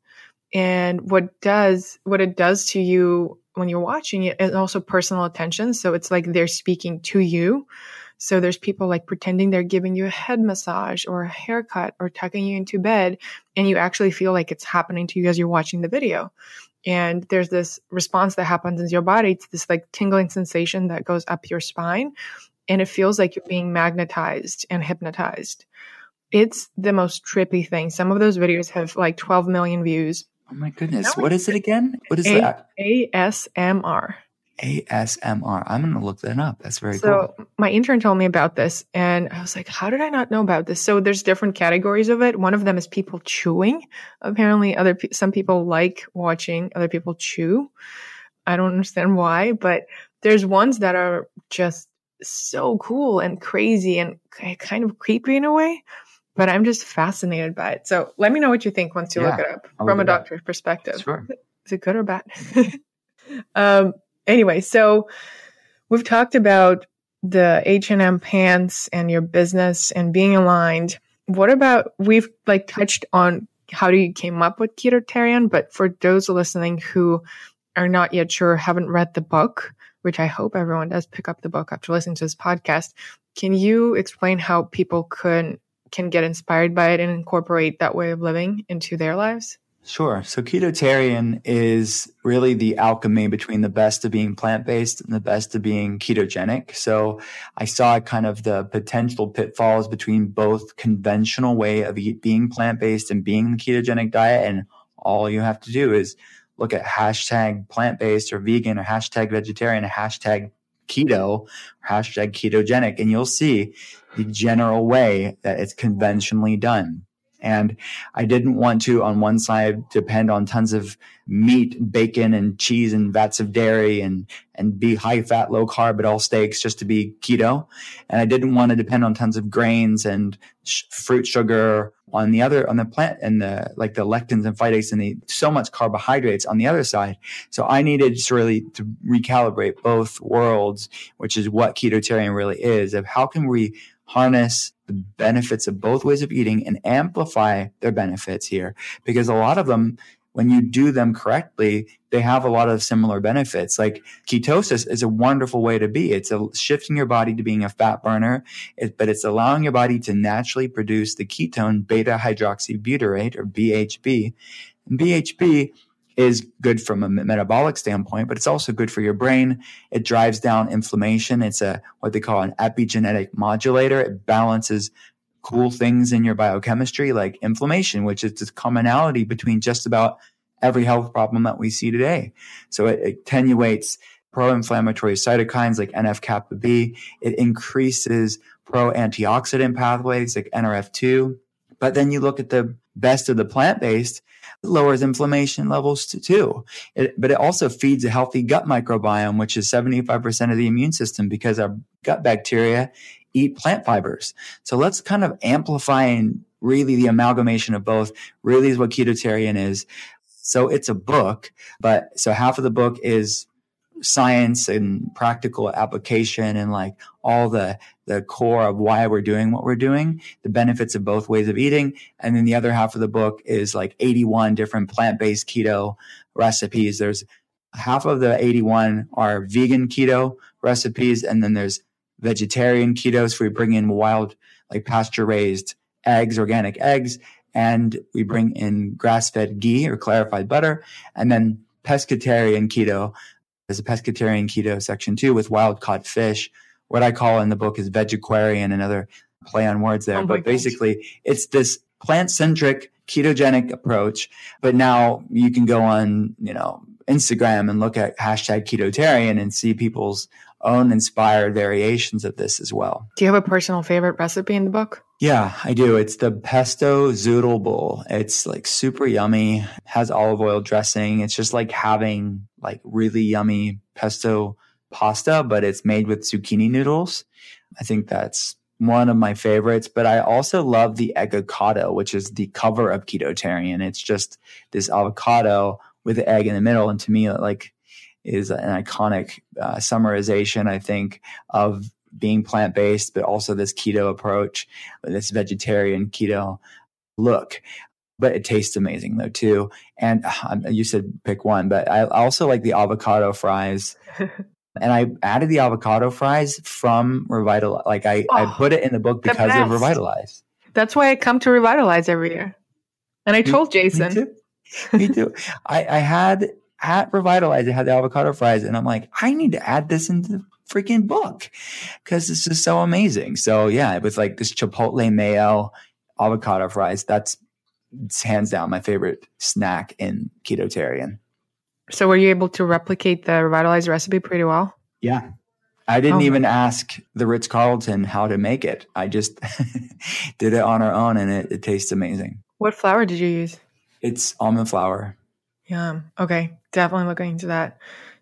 and what does what it does to you when you're watching it and also personal attention. So it's like they're speaking to you. So there's people like pretending they're giving you a head massage or a haircut or tucking you into bed and you actually feel like it's happening to you as you're watching the video. And there's this response that happens in your body. It's this like tingling sensation that goes up your spine and it feels like you're being magnetized and hypnotized. It's the most trippy thing. Some of those videos have like 12 million views Oh my goodness. What is it again? What is A- that? ASMR. ASMR. I'm going to look that up. That's very cool. so cool. my intern told me about this and I was like, how did I not know about this? So there's different categories of it. One of them is people chewing. Apparently other pe- some people like watching other people chew. I don't understand why, but there's ones that are just so cool and crazy and kind of creepy in a way but I'm just fascinated by it. So let me know what you think once you yeah, look it up I'll from a doctor's up. perspective. Sure. Is it good or bad? um, anyway, so we've talked about the H&M pants and your business and being aligned, what about we've like touched on how you came up with Ketotarian, but for those listening who are not yet sure, haven't read the book, which I hope everyone does pick up the book after listening to this podcast, can you explain how people could can get inspired by it and incorporate that way of living into their lives? Sure. So ketotarian is really the alchemy between the best of being plant based and the best of being ketogenic. So I saw kind of the potential pitfalls between both conventional way of eat, being plant based and being the ketogenic diet. And all you have to do is look at hashtag plant based or vegan or hashtag vegetarian hashtag keto hashtag ketogenic. And you'll see the general way that it's conventionally done. And I didn't want to, on one side, depend on tons of meat, bacon, and cheese and vats of dairy and, and be high fat, low carb at all steaks just to be keto. And I didn't want to depend on tons of grains and sh- fruit sugar on the other, on the plant and the, like the lectins and phytates and the, so much carbohydrates on the other side. So I needed to really to recalibrate both worlds, which is what ketotarian really is of how can we harness the benefits of both ways of eating and amplify their benefits here. Because a lot of them when you do them correctly they have a lot of similar benefits. Like ketosis is a wonderful way to be. It's a, shifting your body to being a fat burner. It, but it's allowing your body to naturally produce the ketone beta hydroxybutyrate or bhb and bhb is good from a metabolic standpoint, but it's also good for your brain. It drives down inflammation. It's a what they call an epigenetic modulator. It balances cool things in your biochemistry like inflammation, which is the commonality between just about every health problem that we see today. So it attenuates pro-inflammatory cytokines like NF-kappa B. It increases pro-antioxidant pathways like NRF2. But then you look at the best of the plant-based lowers inflammation levels too. It, but it also feeds a healthy gut microbiome, which is 75% of the immune system because our gut bacteria eat plant fibers. So let's kind of amplify and really the amalgamation of both really is what ketotarian is. So it's a book, but so half of the book is science and practical application and like all the the core of why we're doing what we're doing, the benefits of both ways of eating. And then the other half of the book is like 81 different plant-based keto recipes. There's half of the 81 are vegan keto recipes. And then there's vegetarian ketos where we bring in wild, like pasture raised eggs, organic eggs. And we bring in grass fed ghee or clarified butter. And then pescatarian keto. There's a pescatarian keto section too with wild caught fish what I call in the book is vegetarian, another play on words there. Oh but basically, it's this plant centric ketogenic approach. But now you can go on, you know, Instagram and look at hashtag ketotarian and see people's own inspired variations of this as well. Do you have a personal favorite recipe in the book? Yeah, I do. It's the pesto zoodle bowl. It's like super yummy, has olive oil dressing. It's just like having like really yummy pesto pasta, but it's made with zucchini noodles. I think that's one of my favorites, but I also love the egg avocado, which is the cover of Ketotarian. It's just this avocado with egg in the middle. And to me, it like, is an iconic uh, summarization, I think, of being plant based, but also this keto approach, this vegetarian keto look. But it tastes amazing though too. And uh, you said pick one, but I also like the avocado fries and I added the avocado fries from Revitalize. Like I, oh, I put it in the book because the of Revitalize. That's why I come to Revitalize every year. And I told me, Jason. Me too. me too. I, I had at Revitalize, I had the avocado fries, and I'm like, I need to add this into the freaking book because this is so amazing. So yeah, it was like this chipotle mayo avocado fries. That's hands down my favorite snack in ketotarian. So were you able to replicate the revitalized recipe pretty well? Yeah. I didn't oh. even ask the Ritz Carlton how to make it. I just did it on our own and it, it tastes amazing. What flour did you use? It's almond flour. Yeah. Okay. Definitely looking into that.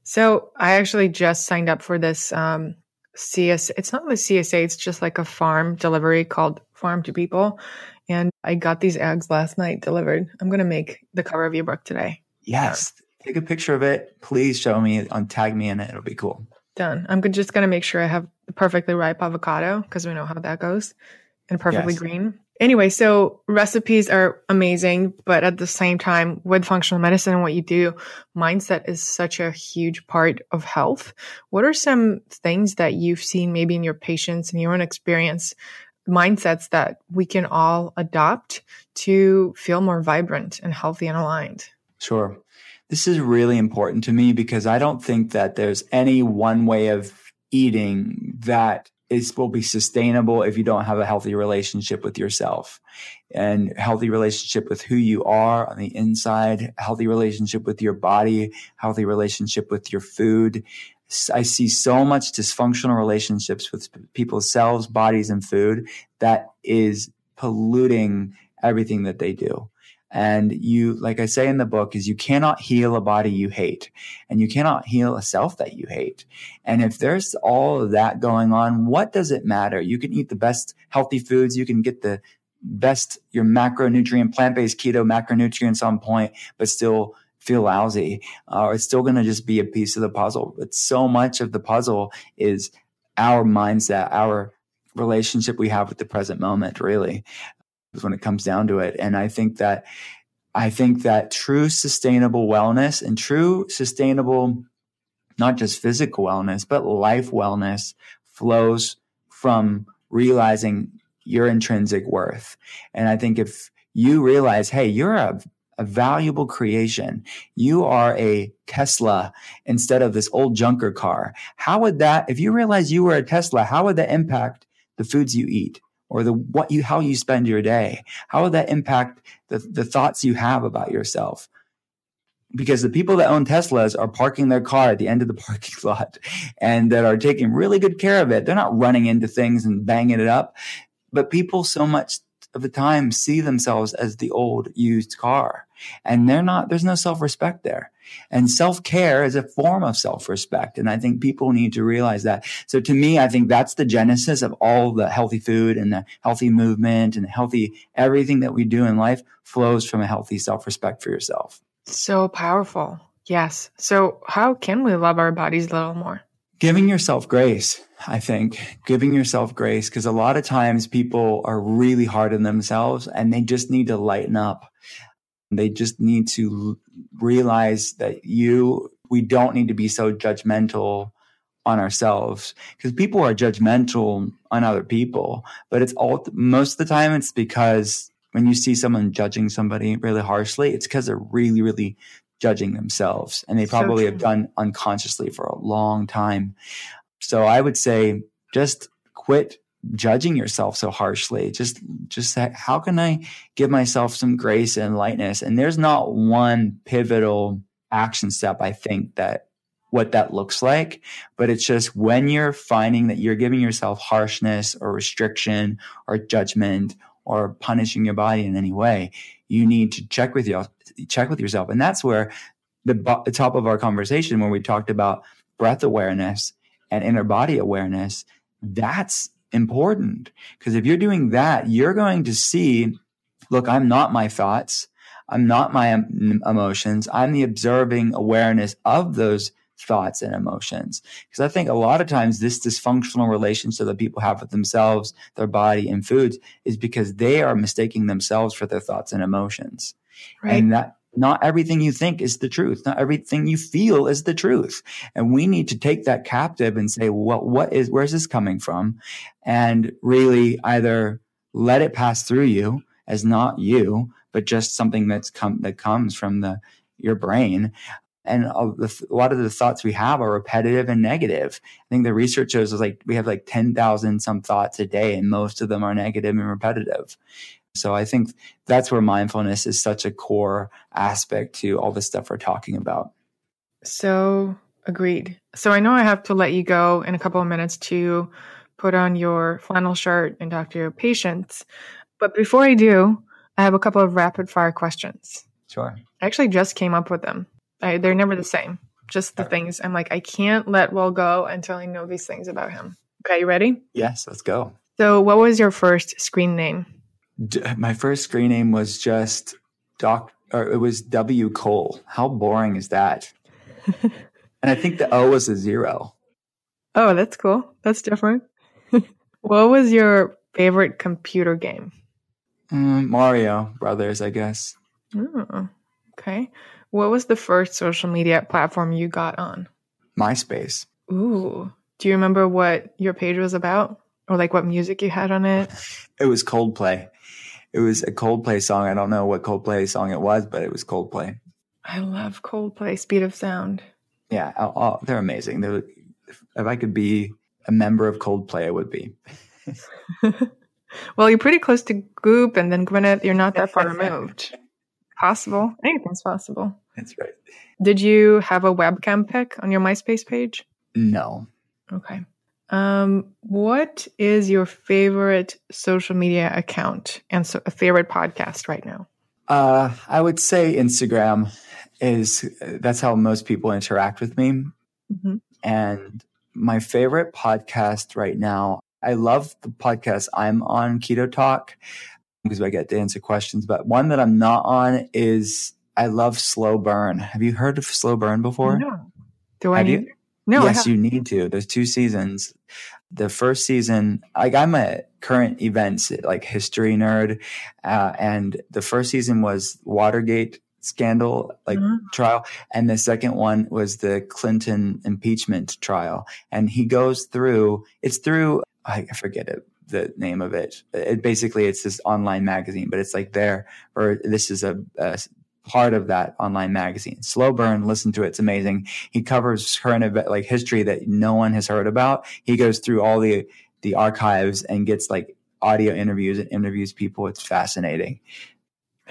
So I actually just signed up for this um, CS. It's not the CSA. It's just like a farm delivery called Farm to People. And I got these eggs last night delivered. I'm going to make the cover of your book today. Yes take a picture of it. Please show me on tag me in it. It'll be cool. Done. I'm just going to make sure I have the perfectly ripe avocado because we know how that goes and perfectly yes. green. Anyway, so recipes are amazing, but at the same time, with functional medicine and what you do, mindset is such a huge part of health. What are some things that you've seen maybe in your patients and your own experience, mindsets that we can all adopt to feel more vibrant and healthy and aligned? Sure. This is really important to me because I don't think that there's any one way of eating that is will be sustainable if you don't have a healthy relationship with yourself and healthy relationship with who you are on the inside, healthy relationship with your body, healthy relationship with your food. I see so much dysfunctional relationships with people's selves, bodies, and food that is polluting everything that they do. And you, like I say in the book, is you cannot heal a body you hate and you cannot heal a self that you hate. And if there's all of that going on, what does it matter? You can eat the best healthy foods. You can get the best, your macronutrient, plant-based keto macronutrients on point, but still feel lousy. Uh, it's still going to just be a piece of the puzzle. But so much of the puzzle is our mindset, our relationship we have with the present moment, really when it comes down to it. And I think that I think that true sustainable wellness and true sustainable, not just physical wellness, but life wellness flows from realizing your intrinsic worth. And I think if you realize, hey, you're a, a valuable creation. You are a Tesla instead of this old junker car. How would that, if you realize you were a Tesla, how would that impact the foods you eat? Or the what you how you spend your day. How would that impact the, the thoughts you have about yourself? Because the people that own teslas are parking their car at the end of the parking lot and that are taking really good care of it. They're not running into things and banging it up but people so much of the time see themselves as the old used car and they're not there's no self-respect there and self-care is a form of self-respect. And I think people need to realize that. So to me, I think that's the genesis of all the healthy food and the healthy movement and healthy everything that we do in life flows from a healthy self-respect for yourself. So powerful. Yes. So how can we love our bodies a little more? Giving yourself grace, I think, giving yourself grace, because a lot of times people are really hard on themselves and they just need to lighten up. They just need to realize that you, we don't need to be so judgmental on ourselves because people are judgmental on other people, but it's all, most of the time it's because when you see someone judging somebody really harshly, it's because they're really, really judging themselves and they probably so have done unconsciously for a long time. So I would say just quit judging yourself so harshly. Just just how can i give myself some grace and lightness? And there's not one pivotal action step i think that what that looks like but it's just when you're finding that you're giving yourself harshness or restriction or judgment or punishing your body in any way you need to check with you check with yourself. And that's where the, the top of our conversation when we talked about breath awareness and inner body awareness that's important. Because if you're doing that, you're going to see, look, I'm not my thoughts. I'm not my emotions. I'm the observing awareness of those thoughts and emotions. Because I think a lot of times this dysfunctional relationship that people have with themselves, their body, and foods is because they are mistaking themselves for their thoughts and emotions. Right. And that not everything you think is the truth. Not everything you feel is the truth. And we need to take that captive and say, well, what is, where's this coming from? And really either let it pass through you as not you, but just something that's come, that comes from the, your brain. And a lot of the thoughts we have are repetitive and negative. I think the research shows is like we have like 10,000 some thoughts a day and most of them are negative and repetitive. So I think that's where mindfulness is such a core aspect to all the stuff we're talking about. So agreed. So I know I have to let you go in a couple of minutes to put on your flannel shirt and talk to your patients. But before I do, I have a couple of rapid fire questions. Sure. I actually just came up with them. I, they're never the same. Just the things I'm like, I can't let Will go until I know these things about him. Okay, you ready? Yes, let's go. So, what was your first screen name? My first screen name was just Doc, or it was W Cole. How boring is that? and I think the O was a zero. Oh, that's cool. That's different. what was your favorite computer game? Mm, Mario Brothers, I guess. Oh, okay. What was the first social media platform you got on? MySpace. Ooh. Do you remember what your page was about? Or like what music you had on it? It was Coldplay. It was a Coldplay song. I don't know what Coldplay song it was, but it was Coldplay. I love Coldplay, Speed of Sound. Yeah, oh, oh, they're amazing. They're, if I could be a member of Coldplay, I would be. well, you're pretty close to Goop and then Gwyneth. You're not that far removed. Possible. Anything's possible. That's right. Did you have a webcam pic on your MySpace page? No. Okay. Um, what is your favorite social media account and so a favorite podcast right now? Uh, I would say Instagram is that's how most people interact with me. Mm-hmm. And my favorite podcast right now, I love the podcast I'm on, Keto Talk, because I get to answer questions. But one that I'm not on is I love Slow Burn. Have you heard of Slow Burn before? No. Do I Have need? You? No. Yes, you need to. There's two seasons. The first season, like I'm a current events like history nerd, uh, and the first season was Watergate scandal like mm-hmm. trial and the second one was the clinton impeachment trial and he goes through it's through i forget it the name of it. it basically it's this online magazine but it's like there or this is a, a part of that online magazine slow burn listen to it it's amazing he covers current event like history that no one has heard about he goes through all the the archives and gets like audio interviews and interviews people it's fascinating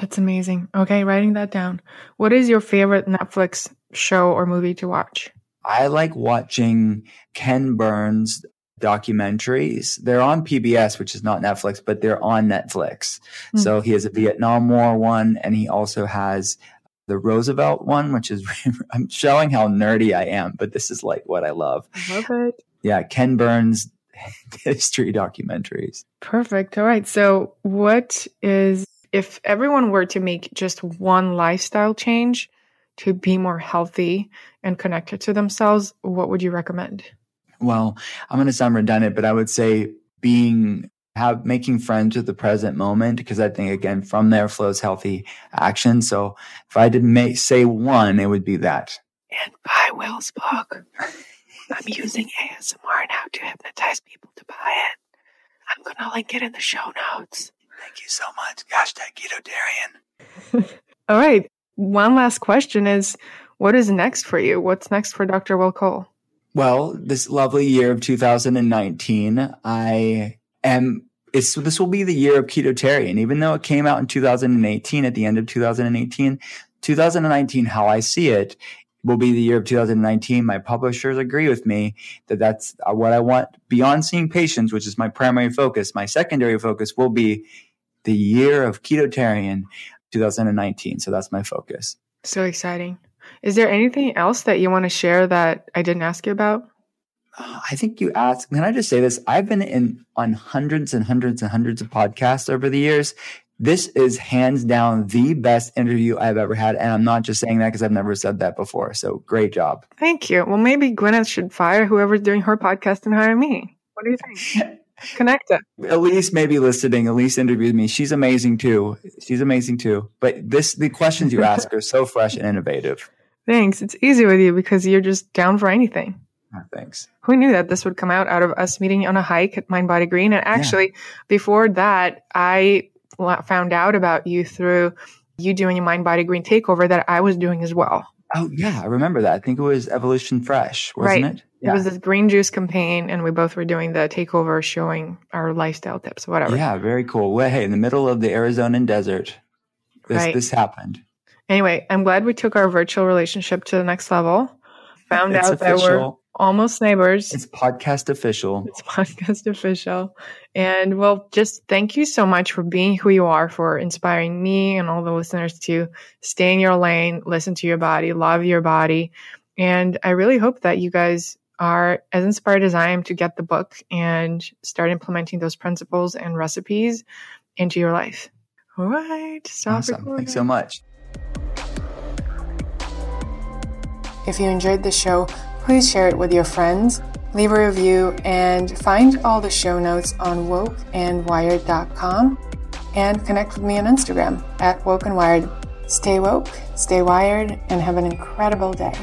that's amazing. Okay, writing that down. What is your favorite Netflix show or movie to watch? I like watching Ken Burns documentaries. They're on PBS, which is not Netflix, but they're on Netflix. Mm-hmm. So he has a Vietnam War one, and he also has the Roosevelt one, which is I'm showing how nerdy I am, but this is like what I love. love it. Yeah, Ken Burns history documentaries. Perfect. All right. So, what is if everyone were to make just one lifestyle change to be more healthy and connected to themselves, what would you recommend? Well, I'm going to sound redundant, but I would say being have making friends with the present moment because I think again from there flows healthy action. So if I did make say one, it would be that. And buy Will's book. I'm using ASMR now to hypnotize people to buy it. I'm gonna link it in the show notes. Thank you so much. Hashtag Ketotarian. All right. One last question is what is next for you? What's next for Dr. Will Cole? Well, this lovely year of 2019, I am it's this will be the year of ketotarian even though it came out in 2018 at the end of 2018 2019 how i see it will be the year of 2019 my publishers agree with me that that's uh, what i want beyond seeing patients which is my primary focus my secondary focus will be the year of Ketotarian 2019. So that's my focus. So exciting. Is there anything else that you want to share that I didn't ask you about? Uh, I think you asked. Can I just say this? I've been in on hundreds and hundreds and hundreds of podcasts over the years. This is hands down the best interview I've ever had. And I'm not just saying that because I've never said that before. So great job. Thank you. Well, maybe Gwyneth should fire whoever's doing her podcast and hire me. What do you think? Connect it. Elise may be listening. Elise interviewed me. She's amazing too. She's amazing too. But this, the questions you ask are so fresh and innovative. Thanks. It's easy with you because you're just down for anything. Oh, thanks. Who knew that this would come out out of us meeting on a hike at Mind Body Green? And actually, yeah. before that, I found out about you through you doing a Mind Body Green takeover that I was doing as well. Oh yeah, I remember that. I think it was Evolution Fresh, wasn't right. it? Yeah. It was this green juice campaign, and we both were doing the takeover, showing our lifestyle tips, whatever. Yeah, very cool. Well, hey, in the middle of the Arizonan desert, this right. this happened. Anyway, I'm glad we took our virtual relationship to the next level. Found it's out official. that we're almost neighbors. It's podcast official. It's podcast official. And well, just thank you so much for being who you are, for inspiring me and all the listeners to stay in your lane, listen to your body, love your body. And I really hope that you guys are as inspired as I am to get the book and start implementing those principles and recipes into your life. All right. Stop awesome. Recording. Thanks so much. If you enjoyed the show, please share it with your friends leave a review, and find all the show notes on wokeandwired.com and connect with me on Instagram at wokeandwired. Stay woke, stay wired, and have an incredible day.